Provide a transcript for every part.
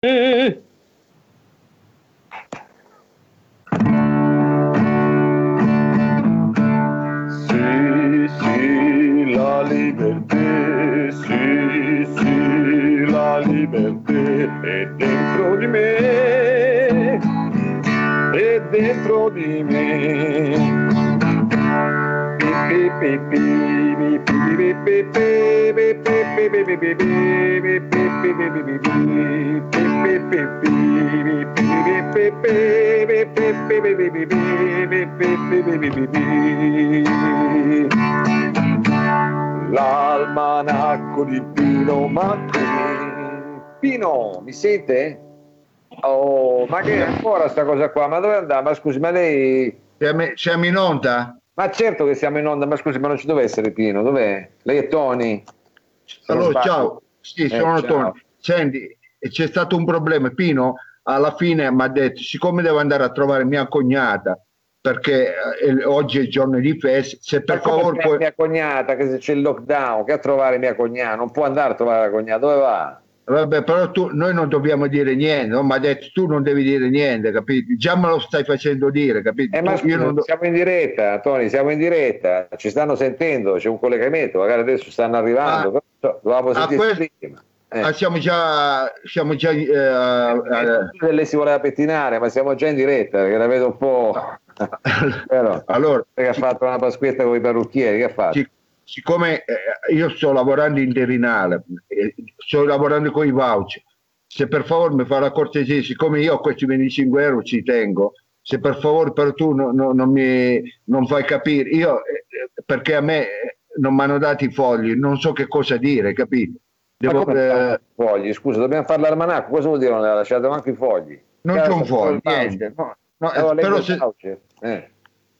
Eh, Sì, sì, la libertà, sì, sì, la libertà è dentro di me, è dentro di me. Pi, pi, pi, L'almanacco di Pino Mattini. Pino, mi sente? Oh, ma che è ancora sta cosa qua? Ma dove andiamo? Ma scusi, ma lei... Siamo in onda? Ma certo che siamo in onda, ma scusi, ma non ci deve essere Pino, dov'è? Lei è Tony. Allora, ciao. Sì, Eh, sono ciao. Tony. Senti, c'è stato un problema. Pino alla fine mi ha detto, siccome devo andare a trovare mia cognata, perché eh, oggi è il giorno di festa, se per favore puoi... mia cognata, che se c'è il lockdown, che a trovare mia cognata, non può andare a trovare la cognata, dove va? Vabbè, però tu, noi non dobbiamo dire niente, no? mi ha detto tu non devi dire niente, capito? Già me lo stai facendo dire, capito? Eh, ma Tu- io scusa, non do- siamo in diretta, Tony, siamo in diretta, ci stanno sentendo, c'è un collegamento, magari adesso stanno arrivando, Ah. però dovevamo sentire questo- prima. Eh. Ah, siamo già, siamo già eh, eh, Eh, lei si voleva pettinare, ma siamo già in diretta, perché la vedo un po'... Però, allora, che ha fatto una pasquetta con i parrucchieri, che ha fatto? Sic- siccome eh, io sto lavorando interinale, eh, sto lavorando con i voucher, se per favore mi fa la cortesia, siccome io a questi 25 euro ci tengo, se per favore però tu no- no- non mi non fai capire, io eh, perché a me non mi hanno dato i fogli, non so che cosa dire, capito? Devo, eh, fogli? Scusa, dobbiamo fare l'almanacco, cosa vuol dire non ha lasciato manco i fogli? non c'è un foglio, niente. No, no, Allora, però se, voucher. Eh.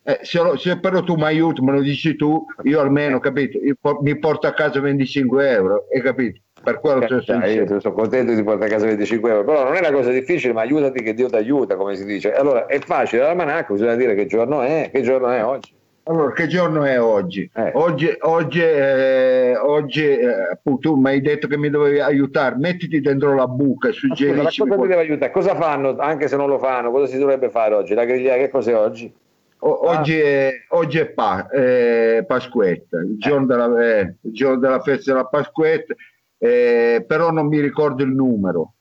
Eh, se, lo- se però tu mi aiuti, me lo dici tu, io almeno, capito? Io mi porto a casa 25 euro, hai capito? Per quello sono Dai, io sincero. sono contento di portare a casa 25 euro, però non è una cosa difficile, ma aiutati che Dio ti aiuta, come si dice. Allora, è facile, l'almanacco bisogna dire che giorno è, che giorno è oggi. Allora, che giorno è oggi? Eh. Oggi, oggi, eh, oggi eh, appunto, tu mi hai detto che mi dovevi aiutare, mettiti dentro la buca, scusa, ma suggerisci. cosa ti deve aiutare? Cosa fanno, anche se non lo fanno, cosa si dovrebbe fare oggi? La grigliata, che cos'è oggi? O- oggi è, oggi è Pa- eh, Pasquetta, il giorno, della, eh, il giorno della festa della Pasquetta, eh, però non mi ricordo il numero.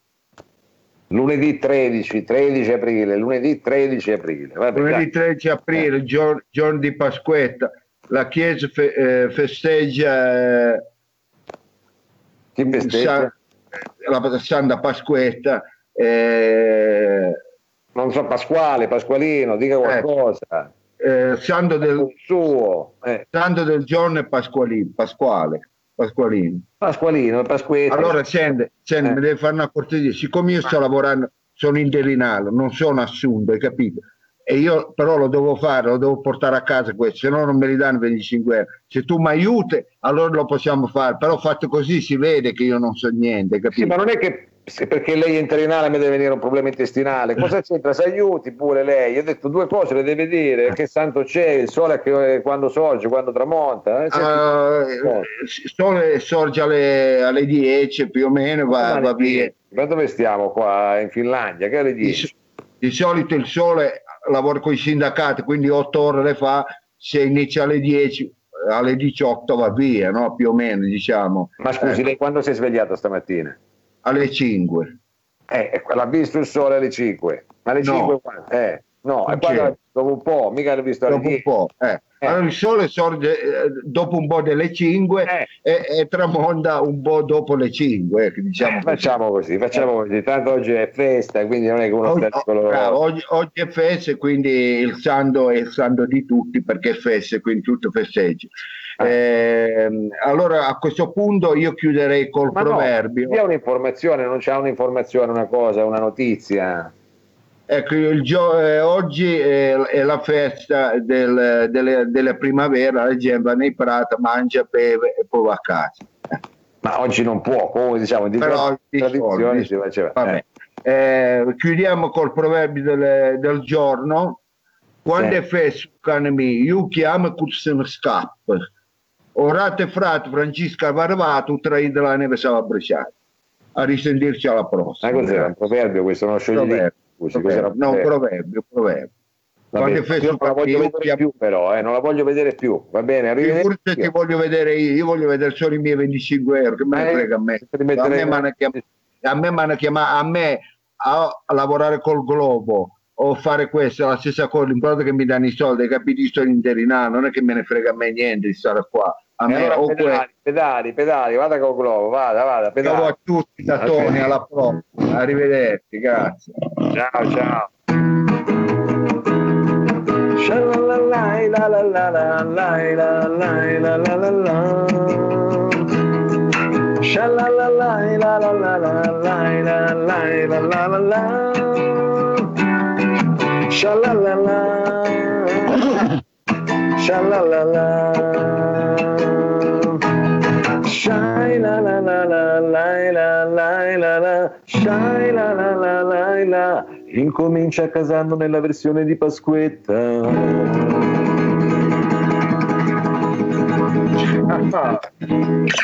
Lunedì 13, 13 aprile, lunedì 13 aprile. Vabbè, Lunedì dai. 13 aprile, gior- giorno di Pasquetta, la Chiesa fe- eh, festeggia eh, Chi festeggia? Sa- la Santa Pasquetta. eh, Non so, Pasquale, Pasqualino, dica qualcosa. eh, santo, del, suo. Eh, santo del giorno è Pasqualino, Pasquale, Pasqualino. Pasqualino, Pasquetta. Allora, sente, sente, Eh. mi deve fare una cortesia. Siccome io sto lavorando, sono interinale, non sono assunto, hai capito? E io però lo devo fare, lo devo portare a casa questo, se no non me li danno 25 euro. Se tu mi aiuti, allora lo possiamo fare, però fatto così si vede che io non so niente, hai Sì, capito? ma non è che perché lei è interinale mi deve venire un problema intestinale. Cosa c'entra? Si aiuti pure lei. Io ho detto due cose, le deve dire. Che santo c'è? Il sole che, quando sorge, quando tramonta. Eh? Ah, il sole sorge alle, alle 10 più o meno, va, va via. Ma dove stiamo qua? In Finlandia? Che alle Di, 10? di solito il sole lavora con i sindacati, quindi 8 ore le fa, se inizia alle 10, alle 18 va via, no? più o meno diciamo. Ma scusi, Eh, lei quando si è svegliato stamattina? Alle 5. Eh, l'ha visto il sole alle 5. Ma alle No. 5 quando? Eh, no, e visto? dopo un po', mica l'ha visto alle Dopo un 10. po'. eh. Eh. Allora il sole sorge eh, dopo un po' delle 5 Eh. e, e tramonta un po' dopo le 5. ecco, diciamo Eh, così. facciamo così, facciamo così. Tanto oggi è festa, quindi non è che uno Oggi, con bravo, oggi- oggi è festa e quindi il santo è il santo di tutti perché è festa quindi tutto festeggia. Ah. Ehm, allora a questo punto io chiuderei col Ma no, proverbio. dia un'informazione, non c'è un'informazione, una cosa, una notizia. Ecco, il gio- eh, oggi è, è la festa del- delle, delle primavera, la gente va nei prati, mangia, beve e poi va a casa. Ma oggi non può, come diciamo, di Però di tradizione si faceva. vabbè. Eh. Eh, chiudiamo col proverbio del, del giorno. Quando Sì. è fesso canemi, io chiamo e scappa. Orate frate Francesca Varvato, traì della neve stava bruciata. a risentirci alla prossima. Ma cos'era un proverbio questo? Non proverbio, proverbio, no, un proverbio, proverbio. Io non la voglio vedere più però, eh, non la voglio vedere più, va bene? Forse ti voglio vedere io, io voglio vedere solo i miei 25 euro, che me ne eh, frega a me. A me mi hanno chiamato, chiamato, a me a, a lavorare col globo o fare questo, la stessa cosa, l'importante è che mi danno i soldi, capito? Sto in interinale, non è che me ne frega a me niente di stare qua. A me allora, o pedali, pedali, pedali, vada col globo, vada, vada, pedali. Ciao a tutti, Tatoni, alla prossima, arrivederci, grazie. Ciao, ciao. Shalalai la la la la la la Shai la la la la la la la la la Shai la la la la la Incomincia casando nella versione di Pasquetta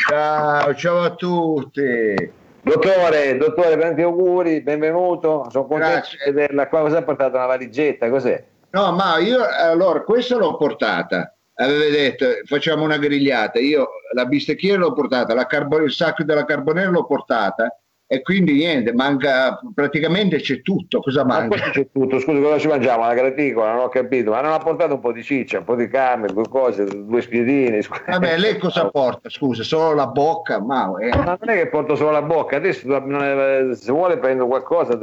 Ciao, ciao a tutti. Dottore, dottore, tanti auguri, benvenuto. Sono contento Grazie. di vederla qua. Cosa ha portato una valigetta? Cos'è? No, ma io allora questa l'ho portata. Aveva detto facciamo una grigliata. Io la bistecchiera l'ho portata, la carbo- il sacco della carbonera l'ho portata e quindi niente, manca praticamente c'è tutto. Cosa manca? Ma c'è tutto, scusi, cosa ci mangiamo? La graticola, non ho capito, ma non ha portato un po' di ciccia, un po' di carne, due cose, due spiedini. Vabbè, lei cosa porta? Scusa, solo la bocca? Ma, eh. ma non è che porto solo la bocca, adesso se vuole prendo qualcosa,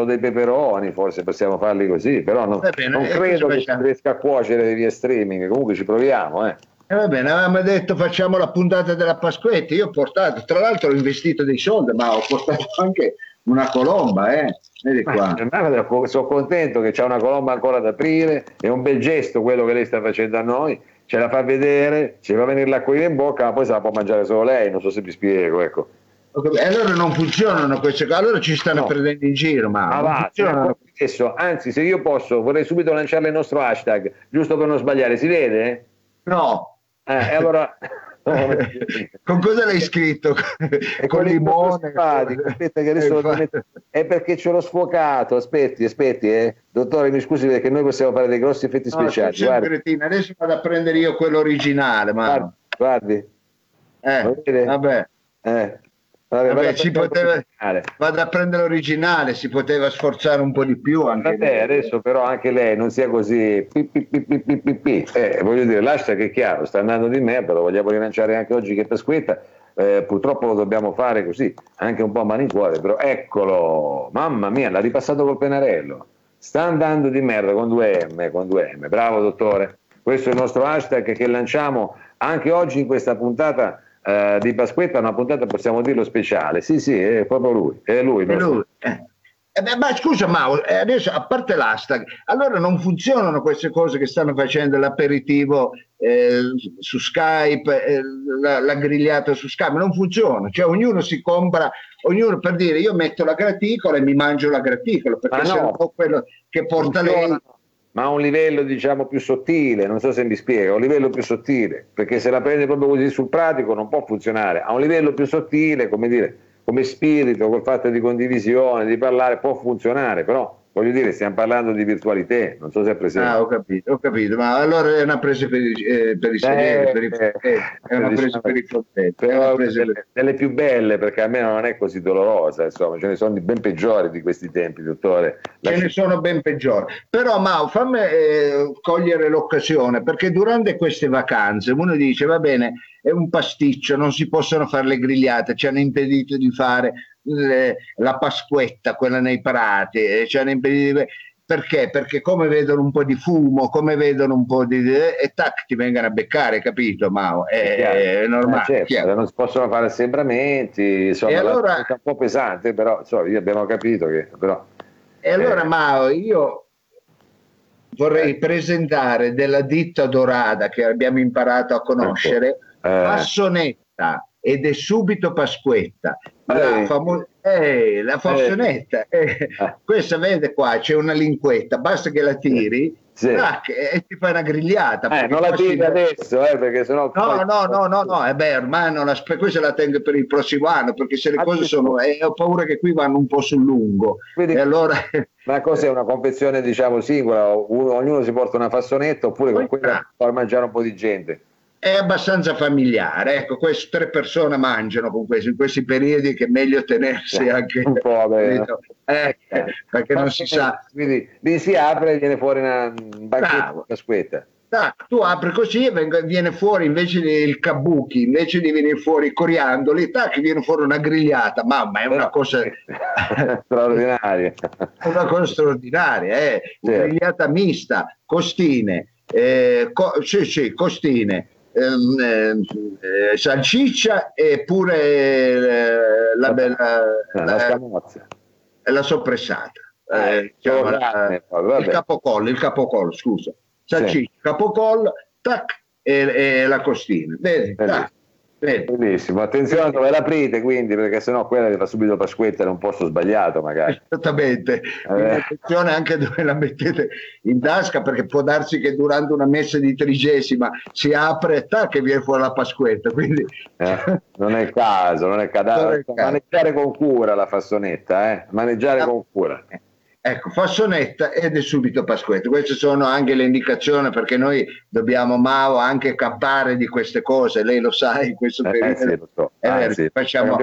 ho dei peperoni, forse possiamo farli così, però non, bene, non credo che si riesca a cuocere via streaming, comunque ci proviamo, eh. E eh, va bene, avevamo detto facciamo la puntata della Pasquetta. Io ho portato, tra l'altro ho investito dei soldi, ma ho portato anche una colomba, eh. Vedi qua. Ma, sono contento che c'è una colomba ancora da aprire, è un bel gesto quello che lei sta facendo a noi, ce la fa vedere, ci fa venire l'acquolina in bocca, ma poi se la può mangiare solo lei, non so se vi spiego, ecco. E allora non funzionano queste cose, allora ci stanno no. prendendo in giro, ma, ma va, adesso, anzi se io posso vorrei subito lanciare il nostro hashtag, giusto per non sbagliare, si vede? No. Eh, allora... con cosa l'hai scritto? con, con limone? Aspetta che adesso metto... È perché ce l'ho sfuocato, aspetti, aspetti, eh. Dottore, mi scusi perché noi possiamo fare dei grossi effetti no, speciali. Adesso vado a prendere io quello originale, ma... Guardi. guardi. Eh, vabbè. Eh. Vabbè, Vabbè, si poteva, vado a prendere l'originale, si poteva sforzare un po' di più. Anche Vabbè, adesso però anche lei non sia così. Pi, pi, pi, eh, voglio dire, che è chiaro, sta andando di merda, lo vogliamo rilanciare anche oggi che Pasquetta. Eh, purtroppo lo dobbiamo fare così, anche un po' a malincuore, però eccolo, mamma mia, l'ha ripassato col pennarello. Sta andando di merda con due M, con due M. Bravo dottore. Questo è il nostro hashtag che lanciamo anche oggi in questa puntata eh, di Pasquetta una puntata possiamo dirlo speciale. Sì, sì, è proprio lui. È lui. È lui. Eh. Eh, ma scusa Mauro, eh, adesso a parte l'hashtag, allora non funzionano queste cose che stanno facendo l'aperitivo eh, su Skype, eh, la, la, grigliata su Skype, non funziona, cioè ognuno si compra, ognuno per dire io metto la graticola e mi mangio la graticola, perché ah, no. quello che porta lei ma a un livello diciamo più sottile, non so se mi spiego, a un livello più sottile, perché se la prende proprio così sul pratico non può funzionare, a un livello più sottile, come dire, come spirito, col fatto di condivisione, di parlare, può funzionare, però Voglio dire, stiamo parlando di virtualità, non so se è presente. Ah, ho capito, ho capito, ma allora è una presa per, eh, per i sederi, eh, per i eh, è una presa per i frontetti. Però delle, delle, più belle, perché a me non è così dolorosa, insomma, ce ne sono di ben peggiori di questi tempi, dottore. La ce ne sono ben peggiori. Però, Mau, fammi eh, cogliere l'occasione, perché durante queste vacanze uno dice, va bene, è un pasticcio, non si possono fare le grigliate, ci hanno impedito di fare le, la Pasquetta, quella nei prati, eh, ci hanno impedito di... Perché? Perché come vedono un po' di fumo, come vedono un po' di... e tac, ti vengono a beccare, capito Mao? È, è, è normale. Eh certo, non si possono fare assembramenti, insomma, allora, è un po' pesante, però insomma, abbiamo capito che... Però, e allora eh. Mao, io vorrei eh. presentare della ditta dorada che abbiamo imparato a conoscere, eh. Passonetta ed è subito Pasquetta. La, eh. famo- la fortunetta, eh. eh. questa vede qua, c'è una linguetta, basta che la tiri sì. tac, e ti fai una grigliata. Eh, non la tiri adesso, eh, perché sennò... No, poi... no, no, no, no, eh beh, ormai non la, questa la tengo per il prossimo anno, perché se le ah, cose sono... Eh, ho paura che qui vanno un po' sul lungo. Quindi, e allora... Ma cos'è una confezione, diciamo, singola? Ognuno si porta una fassonetta oppure con quella fa mangiare un po' di gente? È abbastanza familiare. Ecco, queste tre persone mangiano con questo, in questi periodi che è meglio tenersi anche un po' eh, perché non si sa. Quindi lì si apre e viene fuori una banchetta casquetta. Ah, tu apri così e viene fuori invece del kabuki, invece di venire fuori coriandoli, tac, viene fuori una grigliata. Mamma, è una cosa straordinaria. una cosa straordinaria, eh. Certo. grigliata mista, costine, eh, co- sì, sì, costine, eh, salsiccia e pure eh, la, la, la, la, la soppressata. Eh, diciamo, il capocollo, il capocollo, scusa. Salsiccia, sì. capocollo, tac, e, e la costina. Vedi, tac, Benissimo, attenzione dove l'aprite quindi, perché sennò quella che fa subito Pasquetta è un posto sbagliato magari. Esattamente, eh. attenzione anche dove la mettete in tasca, perché può darsi che durante una messa di trigesima si apre e tac che viene fuori la Pasquetta. Quindi... Eh, non è il caso, non è il caso. Maneggiare con cura la fassonetta, eh? maneggiare ah. con cura. Ecco, fassonetta ed è subito Pasquetta. Queste sono anche le indicazioni perché noi dobbiamo, Mao, anche campare di queste cose. Lei lo sa in questo eh, periodo. Eh, sì, lo so. eh, vero, sì. facciamo...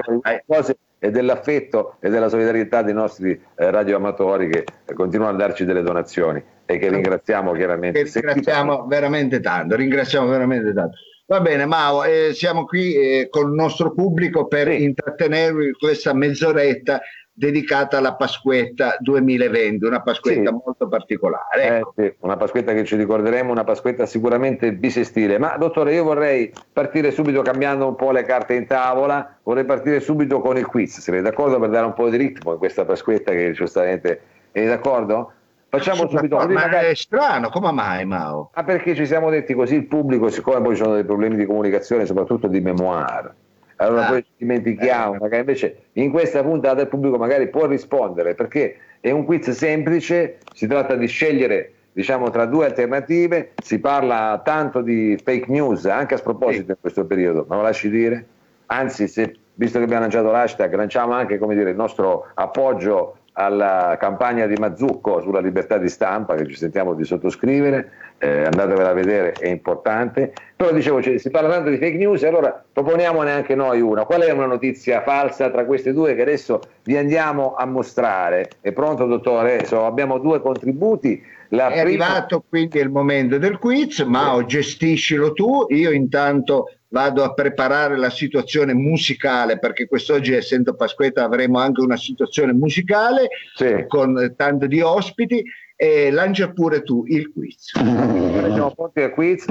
cose e dell'affetto e della solidarietà dei nostri eh, radioamatori che eh, continuano a darci delle donazioni e che ringraziamo chiaramente. Che ringraziamo veramente tanto, ringraziamo veramente tanto. Va bene, Mao, eh, siamo qui eh, con il nostro pubblico per sì. intrattenervi questa mezz'oretta dedicata alla Pasquetta 2020, una Pasquetta sì. molto particolare. Eh, ecco. Eh, sì, una Pasquetta che ci ricorderemo, una Pasquetta sicuramente bisestile. Ma dottore, io vorrei partire subito cambiando un po' le carte in tavola, vorrei partire subito con il quiz, siete d'accordo per dare un po' di ritmo in questa Pasquetta che giustamente è d'accordo? Facciamo subito così. Ma magari... è strano, come mai Mao? Ah, perché ci siamo detti così il pubblico, siccome poi ci sono dei problemi di comunicazione, soprattutto di memoir allora ah. poi ci dimentichiamo, magari invece in questa puntata il pubblico magari può rispondere perché è un quiz semplice, si tratta di scegliere diciamo tra due alternative, si parla tanto di fake news anche a sproposito sì. in questo periodo, ma lo lasci dire? Anzi, se, visto che abbiamo lanciato l'hashtag, lanciamo anche dire, il nostro appoggio alla campagna di Mazzucco sulla libertà di stampa che ci sentiamo di sottoscrivere, eh, andatevela a vedere, è importante. Però dicevo, cioè, si parla tanto di fake news e allora proponiamone anche noi una. Qual è una notizia falsa tra queste due che adesso vi andiamo a mostrare? È pronto dottore? So, abbiamo due contributi. La è prima... arrivato quindi il momento del quiz, Mao gestiscilo tu, io intanto vado a preparare la situazione musicale perché quest'oggi essendo Pasquetta avremo anche una situazione musicale sì. con tanto di ospiti e lancia pure tu il quiz. Andiamo pronti al quiz.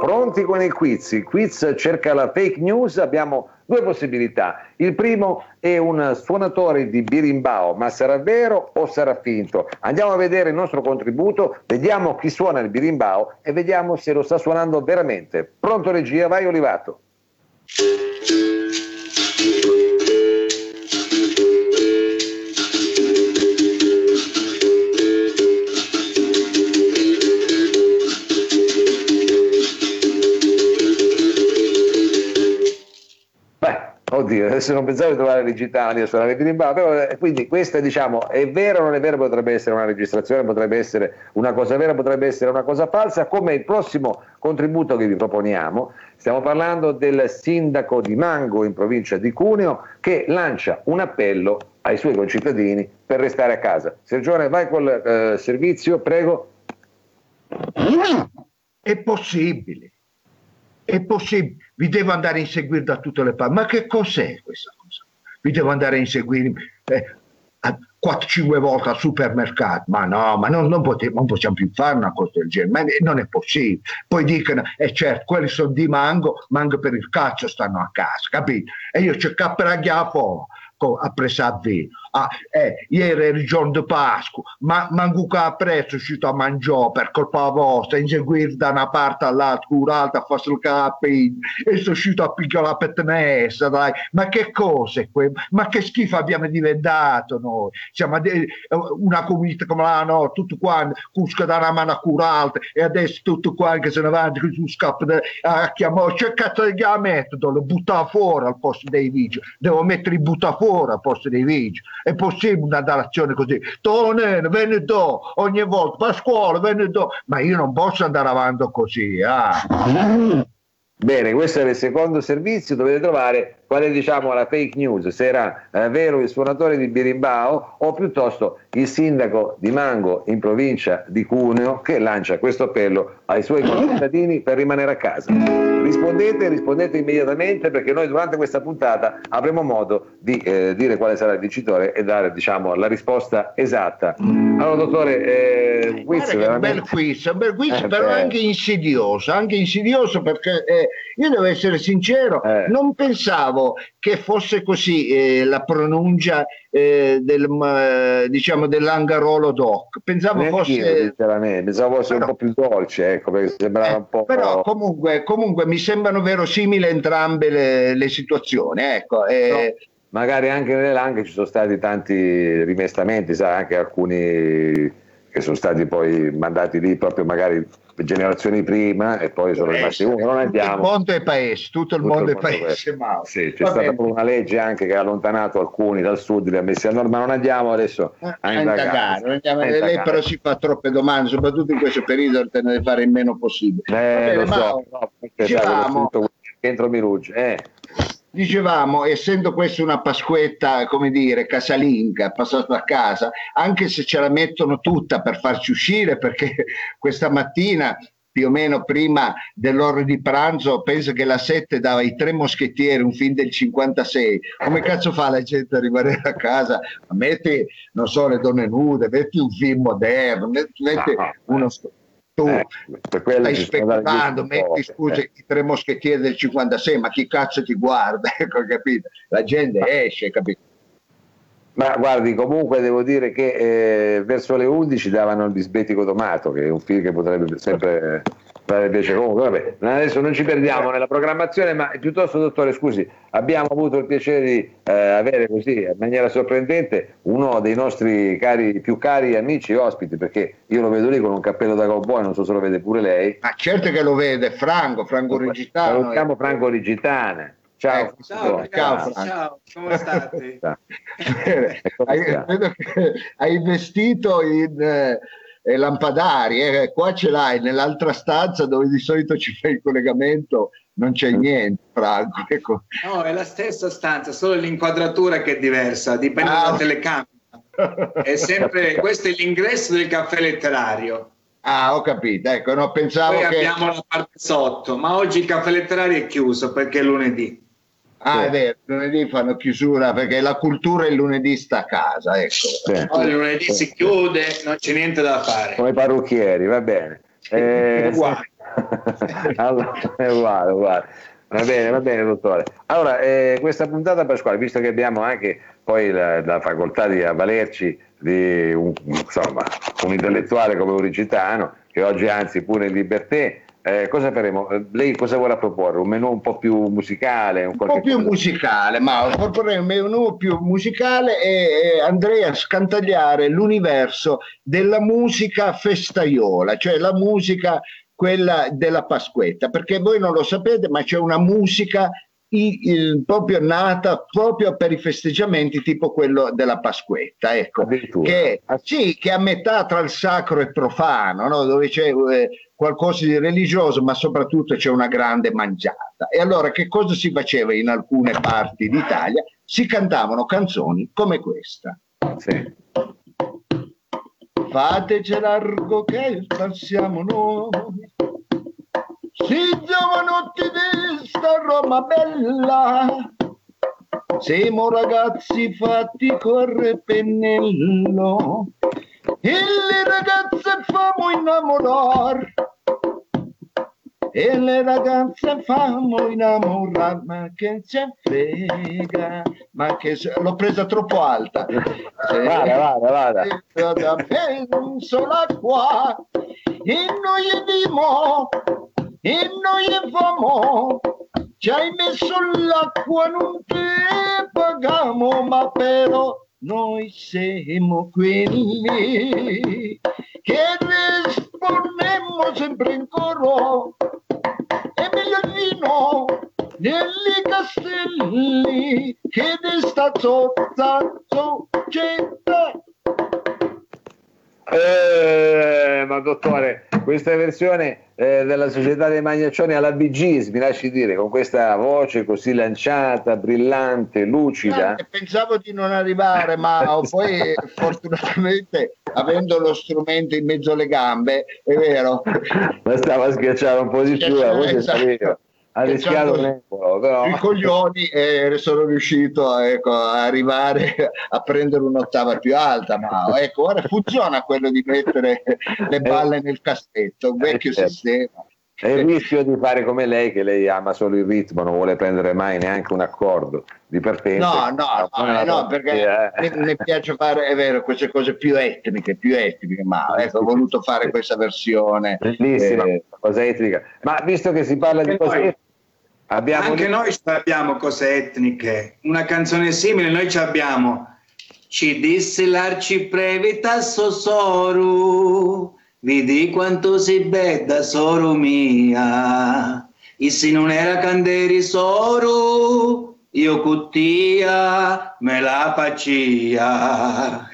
Pronti con il quiz. Il quiz cerca la fake news, abbiamo due possibilità. Il primo è un suonatore di birimbao, ma sarà vero o sarà finto? Andiamo a vedere il nostro contributo, vediamo chi suona il birimbao e vediamo se lo sta suonando veramente. Pronto regia, vai Olivato. Oddio, adesso non pensavo di trovare digitali a suonare però eh, quindi questa diciamo è vero o non è vero, potrebbe essere una registrazione, potrebbe essere una cosa vera, potrebbe essere una cosa falsa, come il prossimo contributo che vi proponiamo. Stiamo parlando del sindaco di Mango in provincia di Cuneo che lancia un appello ai suoi concittadini per restare a casa. Sergione, vai col eh, servizio, prego. È possibile è possibile, vi devo andare a inseguire da tutte le parti. Ma che cos'è questa cosa? Vi devo andare a inseguire eh, 4-5 volte al supermercato. Ma no, ma non, non, potevo, non, possiamo più fare una cosa del genere, ma non è possibile. Poi dicono, e eh certo, quelli sono di mango, mango per il cazzo stanno a casa, capito? E io ci capiraghiamo a presavvino. Ah, eh, ieri era il giorno di Pasqua, ma manco a prezzo uscito a mangiare per colpa vostra, inseguire da una parte all'altra, curata, a fare il capino, e sono uscito a picchiare la pettenessa, dai. Ma che cosa è quello? Ma che schifo abbiamo diventato noi? Siamo de- una comunità come la no, tutto quanto, cusca da una mano curata, e adesso tutto quanto che se ne che su scappa a chiamare, c'è cazzo di metodo, lo buttare fuori al posto dei vigili, devo mettere i butta fuori al posto dei vigili è possibile una darazione così? Tonene, venerdì, ogni volta, va a scuola, venerdì, ma io non posso andare avanti così. Ah. Bene, questo è il secondo servizio, dovete trovare qual è diciamo, la fake news, se era eh, vero il suonatore di Birimbao o piuttosto il sindaco di Mango in provincia di Cuneo che lancia questo appello ai suoi cittadini per rimanere a casa. Rispondete, rispondete immediatamente perché noi durante questa puntata avremo modo di eh, dire quale sarà il vincitore e dare diciamo, la risposta esatta. Allora dottore, eh, quiz, veramente... un bel quiz, un bel quiz eh, però beh. anche insidioso, anche insidioso perché eh, io devo essere sincero, eh. non pensavo che fosse così eh, la pronuncia eh, del, eh, diciamo dell'angarolo doc. Pensavo Neanche fosse... Pensavo fosse però, un po' più dolce, ecco, perché sembrava un po'... Però comunque, comunque mi sembrano verosimili entrambe le, le situazioni, ecco. Eh. No magari anche nelle langhe ci sono stati tanti rimestamenti, sai, anche alcuni che sono stati poi mandati lì proprio magari generazioni prima e poi sono rimasti uno. Non andiamo. Tutto il mondo è paese, tutto il tutto mondo, il mondo è paese. Ma... Sì, c'è Va stata bene. una legge anche che ha allontanato alcuni dal sud, li ha messi a norma. Non andiamo adesso a, a indagare. Andiamo, a lei però si fa troppe domande, soprattutto in questo periodo, te ne fare il meno possibile. Eh, bene, lo so, no, dicevamo, entro Mirucci. Eh. Dicevamo, essendo questa una Pasquetta, come dire, casalinga, passata a casa, anche se ce la mettono tutta per farci uscire, perché questa mattina più o meno prima dell'ora di pranzo, penso che la 7 dava i tre moschettieri, un film del 56. Come cazzo fa la gente a rimanere a casa? Metti, non so, le donne nude, metti un film moderno, metti, metti uno tu eh, stai speculando, metti scusa eh. i tre moschettieri del 56, ma chi cazzo ti guarda? Ecco, capito? La gente esce, capito? Ma guardi, comunque devo dire che eh, verso le 11 davano il bisbetico tomato, che è un film che potrebbe sempre fare piacere. Comunque, vabbè, adesso non ci perdiamo nella programmazione, ma piuttosto, dottore, scusi, abbiamo avuto il piacere di eh, avere così, in maniera sorprendente, uno dei nostri cari, più cari amici e ospiti, perché io lo vedo lì con un cappello da cowboy, non so se lo vede pure lei. Ma certo che lo vede, Franco, Franco Rigitano. Salutiamo Franco Rigitana. Ciao, ecco, ciao, ciao, ciao, come state? hai, vedo che hai vestito in eh, lampadari, eh, qua ce l'hai, nell'altra stanza dove di solito ci fai il collegamento non c'è niente, Franco. Ecco. No, è la stessa stanza, solo l'inquadratura che è diversa, dipende ah, dalla telecamera. È sempre, questo è l'ingresso del caffè letterario. Ah, ho capito, ecco, no, pensavo Poi che... abbiamo la parte sotto, ma oggi il caffè letterario è chiuso perché è lunedì. Ah, sì. è vero, lunedì fanno chiusura perché la cultura il lunedì sta a casa. Ecco. Sì. Poi il lunedì si chiude, non c'è niente da fare. Come i parrucchieri, va bene. Eh, uguale. allora, è uguale, uguale. Va bene, va bene, dottore. Allora, eh, questa puntata Pasquale, visto che abbiamo anche poi la, la facoltà di avvalerci di un, insomma, un intellettuale come Uricitano, che oggi anzi pure in libertà, eh, cosa faremo? Eh, lei cosa vuole proporre? Un menù un po' più musicale? Un, un po' più cosa? musicale, ma proporrei un menù più musicale e, e andrei a scantagliare l'universo della musica festaiola, cioè la musica quella della Pasquetta, perché voi non lo sapete, ma c'è una musica il, proprio nata proprio per i festeggiamenti tipo quello della Pasquetta, ecco, che, sì, che è a metà tra il sacro e il profano, no? dove c'è eh, qualcosa di religioso, ma soprattutto c'è una grande mangiata. E allora che cosa si faceva in alcune parti d'Italia? Si cantavano canzoni come questa. Sì. Fateci largo che passiamo noi, si giovanotti di sta Roma bella, siamo ragazzi fatti corre pennello, e le ragazze famo innamorare e le ragazze fanno innamorare, ma che c'è frega, ma che se... l'ho presa troppo alta. Vada, vada, vada. Sola qua, e noi dimo, e noi famo, ci hai messo l'acqua, non te pagamo, ma però noi siamo quelli che rispondiamo sempre in coro. E meglio il vino negli castelli che sta sotto società eh, ma dottore, questa versione eh, della Società dei Magnaccioni alla BG, mi lasci dire, con questa voce così lanciata, brillante, lucida. Eh, pensavo di non arrivare, ma poi fortunatamente avendo lo strumento in mezzo alle gambe, è vero. Bastava schiacciare un po' di più, la voce saliva ha rischiato l'embolo, però. I coglioni e sono riuscito ecco, a arrivare a prendere un'ottava più alta, ma ecco, ora funziona quello di mettere le balle nel cassetto, un vecchio eh, certo. sistema. È il rischio di fare come lei, che lei ama solo il ritmo, non vuole prendere mai neanche un accordo di partenza. No, no, no, no perché eh. mi piace fare, è vero, queste cose più etniche, più etniche, ma ecco, ho voluto fare questa versione. Bellissima, eh, cosa etnica. Ma visto che si parla di cose etniche, Abbiamo Anche noi abbiamo cose etniche. Una canzone simile noi ci abbiamo. Ci disse l'arciprevita Sosoru, vidi quanto si bella soro mia. E se non era canderi soru, io cuttia me la pacia.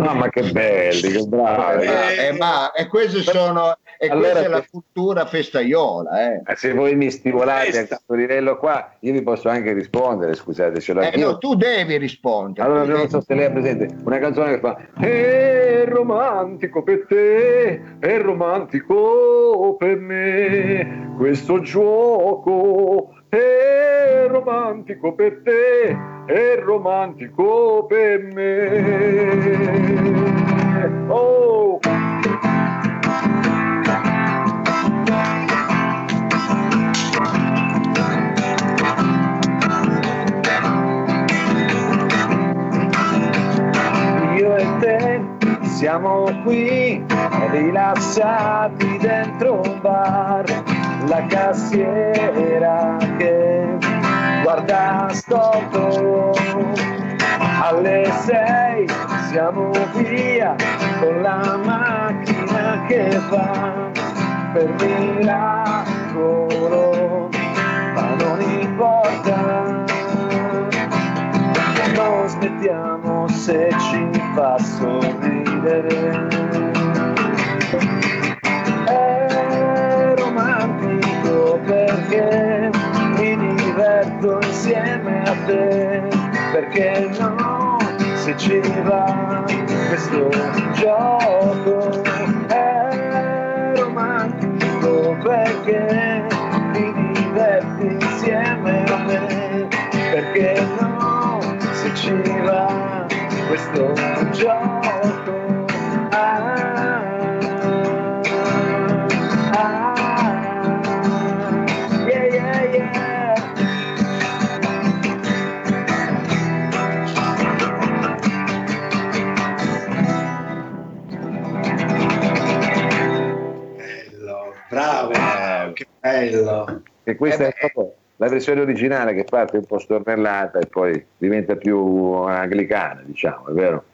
No, ma che belli, che bravi. Eh, eh, ma e queste sono e allora, questa è la cultura festaiola. Eh. Se voi mi stimolate a questo livello qua, io vi posso anche rispondere, scusate. Ce l'ho eh, no, tu devi rispondere. Allora, non so se lei ha presente una canzone che fa È romantico per te, è romantico per me, questo gioco è romantico per te, è romantico per me. Oh! Siamo qui rilassati dentro un bar, la cassiera che guarda storto. Alle sei siamo via con la macchina che va per miracolo, ma non importa. Non smettiamo se ci fa sorridere. È romantico perché mi diverto insieme a te, perché no, se ci va questo gioco. Perché mi diverti insieme a me, perché no, se ci va questo gioco. Questa eh è proprio la versione originale che parte un po' stornellata e poi diventa più anglicana, diciamo, è vero?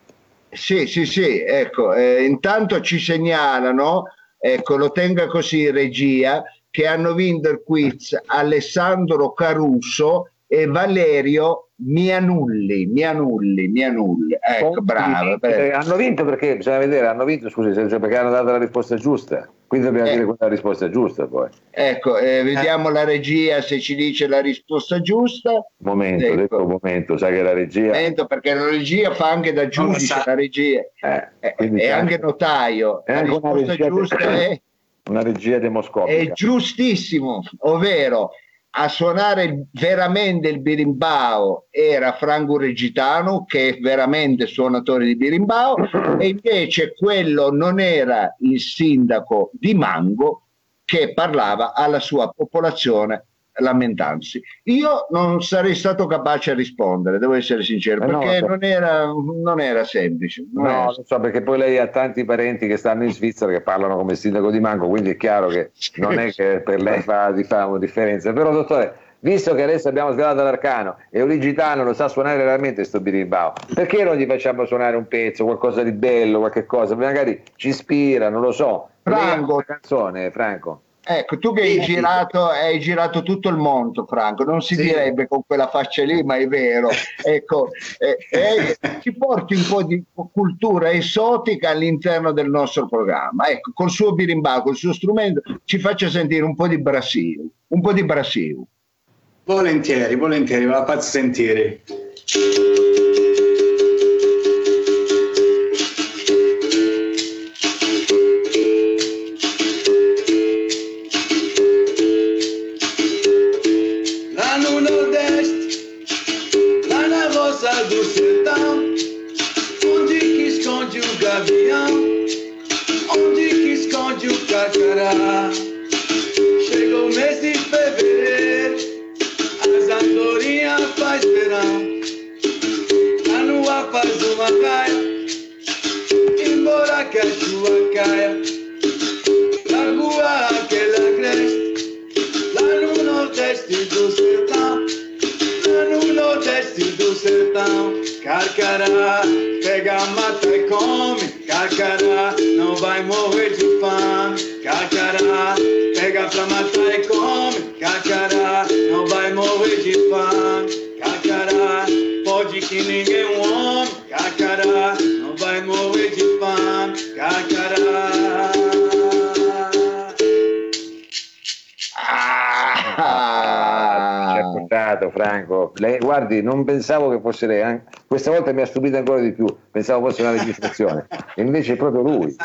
Sì, sì, sì, ecco, eh, intanto ci segnalano, ecco, lo tenga così regia, che hanno vinto il quiz Alessandro Caruso e Valerio mi annulli, mi annulli, mi annulli. Ecco, bravo. Eh, hanno vinto perché, bisogna vedere, hanno vinto, scusi, perché hanno dato la risposta giusta. Quindi dobbiamo eh, dire quella risposta giusta poi. Ecco, eh, vediamo la regia se ci dice la risposta giusta. Momento, ecco. detto un momento, sai che la regia... Momento, perché la regia fa anche da giudice, la regia. Eh, è, è anche notaio. È la anche risposta giusta è... Una regia demoscopica. È giustissimo, ovvero a suonare veramente il birimbao era Franco Regitano, che è veramente suonatore di birimbao, e invece quello non era il sindaco di Mango che parlava alla sua popolazione lamentandosi. Io non sarei stato capace a rispondere, devo essere sincero, eh perché no, non, era, non, era, semplice. Non no, non so, perché poi lei ha tanti parenti che stanno in Svizzera che parlano come sindaco di Manco, quindi è chiaro che non è che per lei fa, fa una differenza. Però, dottore, visto che adesso abbiamo svelato l'arcano e Origitano lo sa suonare veramente sto birimbao, perché non gli facciamo suonare un pezzo, qualcosa di bello, qualche cosa? Magari ci ispira, non lo so. Franco, canzone, Franco. Ecco, tu che hai girato, hai girato tutto il mondo, Franco, non si sì. direbbe con quella faccia lì, ma è vero. Ecco, eh, eh, ci porti un po' di cultura esotica all'interno del nostro programma. Ecco, col suo birimbau, col suo strumento, ci faccia sentire un po' di Brasile, un po' di Brasile. Volentieri, volentieri, ve la faccio sentire. guardi, non pensavo che fosse lei, eh? questa volta mi ha stupito ancora di più, pensavo fosse una registrazione, e invece è proprio lui.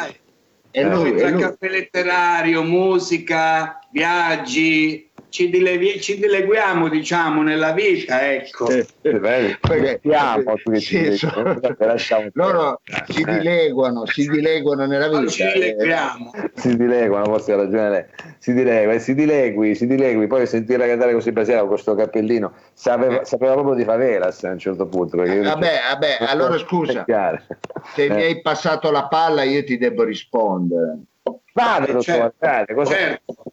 È lui, è lui. caffè letterario, musica, viaggi, ci, dilevi- ci dileguiamo diciamo nella vita ecco. Eh, eh, siamo, sì, sono... loro si dileguano si dileguano nella vita ci dileguiamo. Eh. si dileguano forse ha ragione lei. Si dilegua si dilegui si dilegui. Poi sentirla cantare così basera con questo cappellino sapeva, sapeva, proprio di favelas a un certo punto vabbè vabbè allora scusa se mi hai passato la palla io ti devo rispondere. Vado, certo, cosa... certo.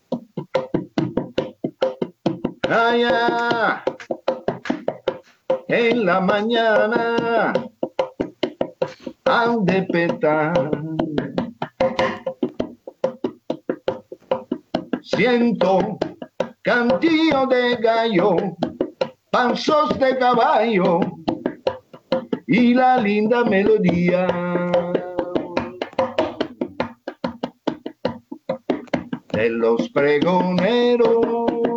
Allá en la mañana al despertar. Siento cantillo de gallo, panzos de caballo y la linda melodía. De los pregoneros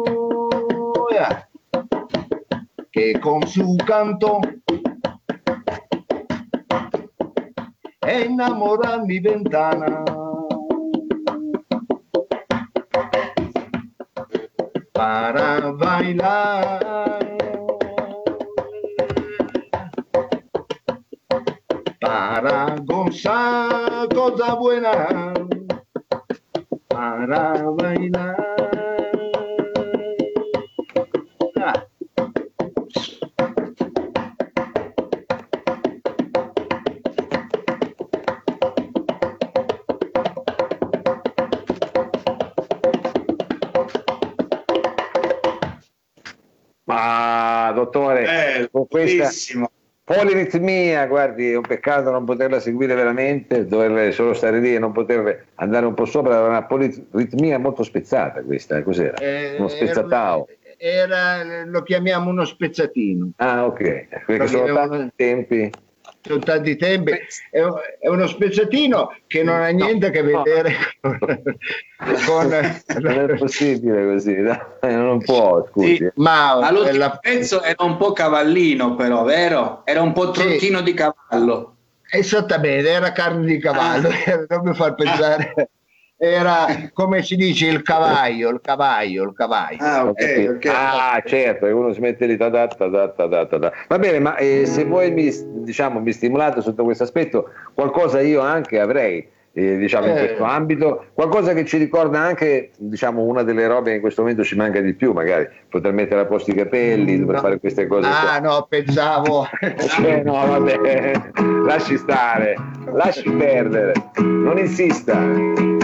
con su canto enamora mi ventana. Para bailar, para gozar cosa buena, para bailar. Questa poliritmia, guardi, è un peccato non poterla seguire veramente, dover solo stare lì e non poter andare un po' sopra, era una poliritmia molto spezzata questa, cos'era? Eh, uno spezzatao. Era, era, lo chiamiamo uno spezzatino. Ah, ok, perché sono tanti tempi sono tanti tempi, è, uno spezzatino che non ha niente a che vedere no. con... Non è possibile così, non può, scusi. Sì, ma allora la... pezzo era un po' cavallino però, vero? Era un po' trottino sì. di cavallo. Esattamente, era carne di cavallo, ah. non mi far pensare... era come si dice il cavallo, il cavallo, il cavallo. Ah, okay, okay. ah certo, e uno si mette lì, ta, ta, ta, ta, ta, va bene, ma eh, se voi mi, diciamo, mi stimolate sotto questo aspetto, qualcosa io anche avrei eh, diciamo, in questo ambito. Qualcosa che ci ricorda anche, diciamo, una delle robe che in questo momento ci manca di più, magari poter mettere a posto i capelli, dover no. fare queste cose. Ah, qua. no, pensavo. eh, no, vabbè, lasci stare, lasci perdere, non insista.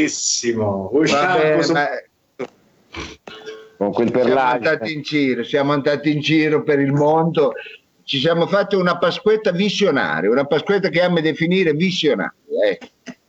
Eh, Bellissimo. Vabbè, ma... Con quel siamo andati in giro, siamo andati in giro per il mondo, ci siamo fatti una Pasquetta visionaria, una Pasquetta che ama definire visionaria. Eh.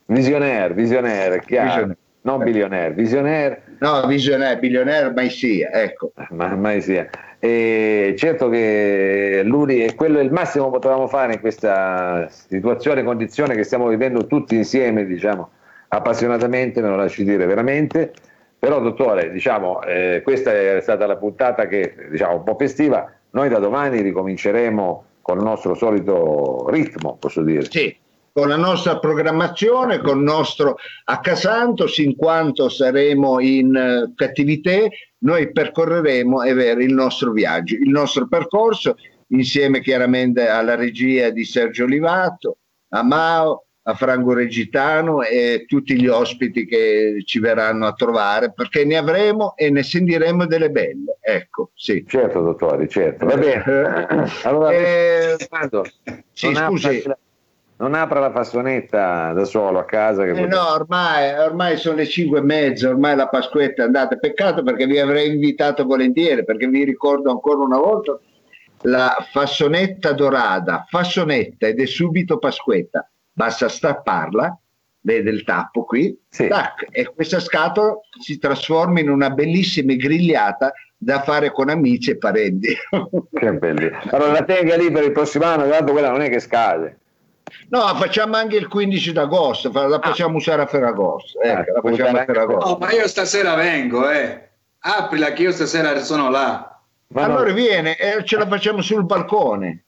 Visionaire, visionaire, chiaro. Visionaire. Non bilionaire, visionaire. No, visionaire, bilionaire mai sia, ecco. Ma, mai sia. E certo che l'Uri è quello è il massimo che potevamo fare in questa situazione, condizione che stiamo vivendo tutti insieme, diciamo, appassionatamente, me lo lasci dire veramente. Però, dottore, diciamo, eh, questa è stata la puntata che, diciamo, un po' festiva. Noi da domani ricominceremo con il nostro solito ritmo, posso dire. Sì, con la nostra programmazione, con il nostro Accasantos, in quanto saremo in uh, cattività, noi percorreremo è vero, il nostro viaggio, il nostro percorso, insieme chiaramente alla regia di Sergio Olivato, a Mao, a Franco Regitano e tutti gli ospiti che ci verranno a trovare, perché ne avremo e ne sentiremo delle belle. Ecco, sì. Certo, dottore, certo. Va bene. Allora, eh, sì, scusi non apra la fassonetta da solo a casa. Eh no, ormai, ormai, sono le cinque e mezza, ormai la Pasquetta è andata. Peccato perché vi avrei invitato volentieri, perché vi ricordo ancora una volta la fassonetta dorata, fassonetta ed è subito Pasquetta. Basta stapparla, vede il tappo qui, sì. tac, e questa scatola si trasforma in una bellissima grigliata da fare con amici e parenti. Che belli. Allora la tenga lì per il prossimo anno, tanto quella non è che scade. No, facciamo anche il 15 d'agosto, la facciamo ah. usare a Ferragosto. Ecco, la facciamo a Ferragosto. No, ma io stasera vengo, eh. Aprila che io stasera sono là. Ma allora no. viene e eh, ce la facciamo sul balcone.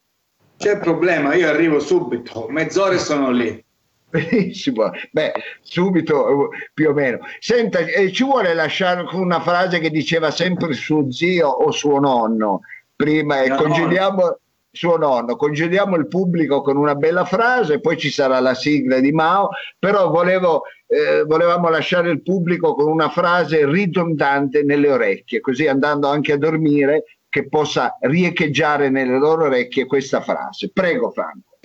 C'è problema, io arrivo subito, mezz'ora sono lì. Benissimo, beh, subito più o meno. Senta, eh, ci vuole lasciare una frase che diceva sempre suo zio o suo nonno prima e no, congediamo. No suo nonno, congediamo il pubblico con una bella frase, poi ci sarà la sigla di Mao, però volevo, eh, volevamo lasciare il pubblico con una frase ridondante nelle orecchie, così andando anche a dormire che possa riecheggiare nelle loro orecchie questa frase. Prego Franco.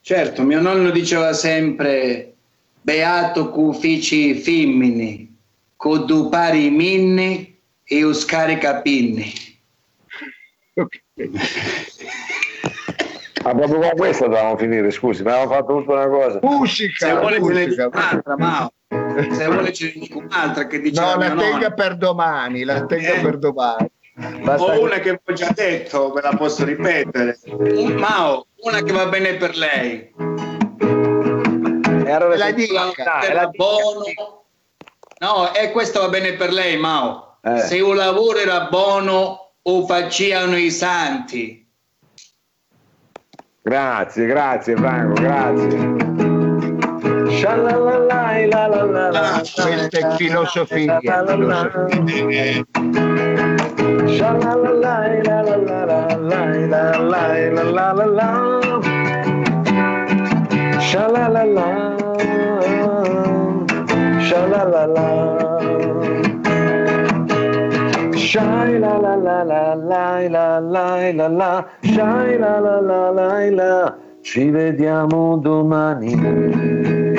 Certo, mio nonno diceva sempre beato cu fici fimmini, cu du pari minni e uscarica pinni. Okay. Ma proprio con questo dovevamo finire, scusi, ma avevamo fatto tutta una cosa. Musica! Se vuole ce ne dico un'altra, ma se vuole ce ne dico un'altra che diceva No, la tenga nonno. per domani, la tenga eh. per domani. Basta o una che ho già detto, ve la posso ripetere. Mao, una che va bene per lei. E allora la dica, la, la bono. No, e questo va bene per lei, Mao. Eh. Se un lavoro era buono, o facciano i santi. Grazie, grazie Franco, grazie. Ah, questa è filosofia. filosofia. Shalalala, shalalala. Shai la la la la la la la la Shai la la la la la Ci vediamo domani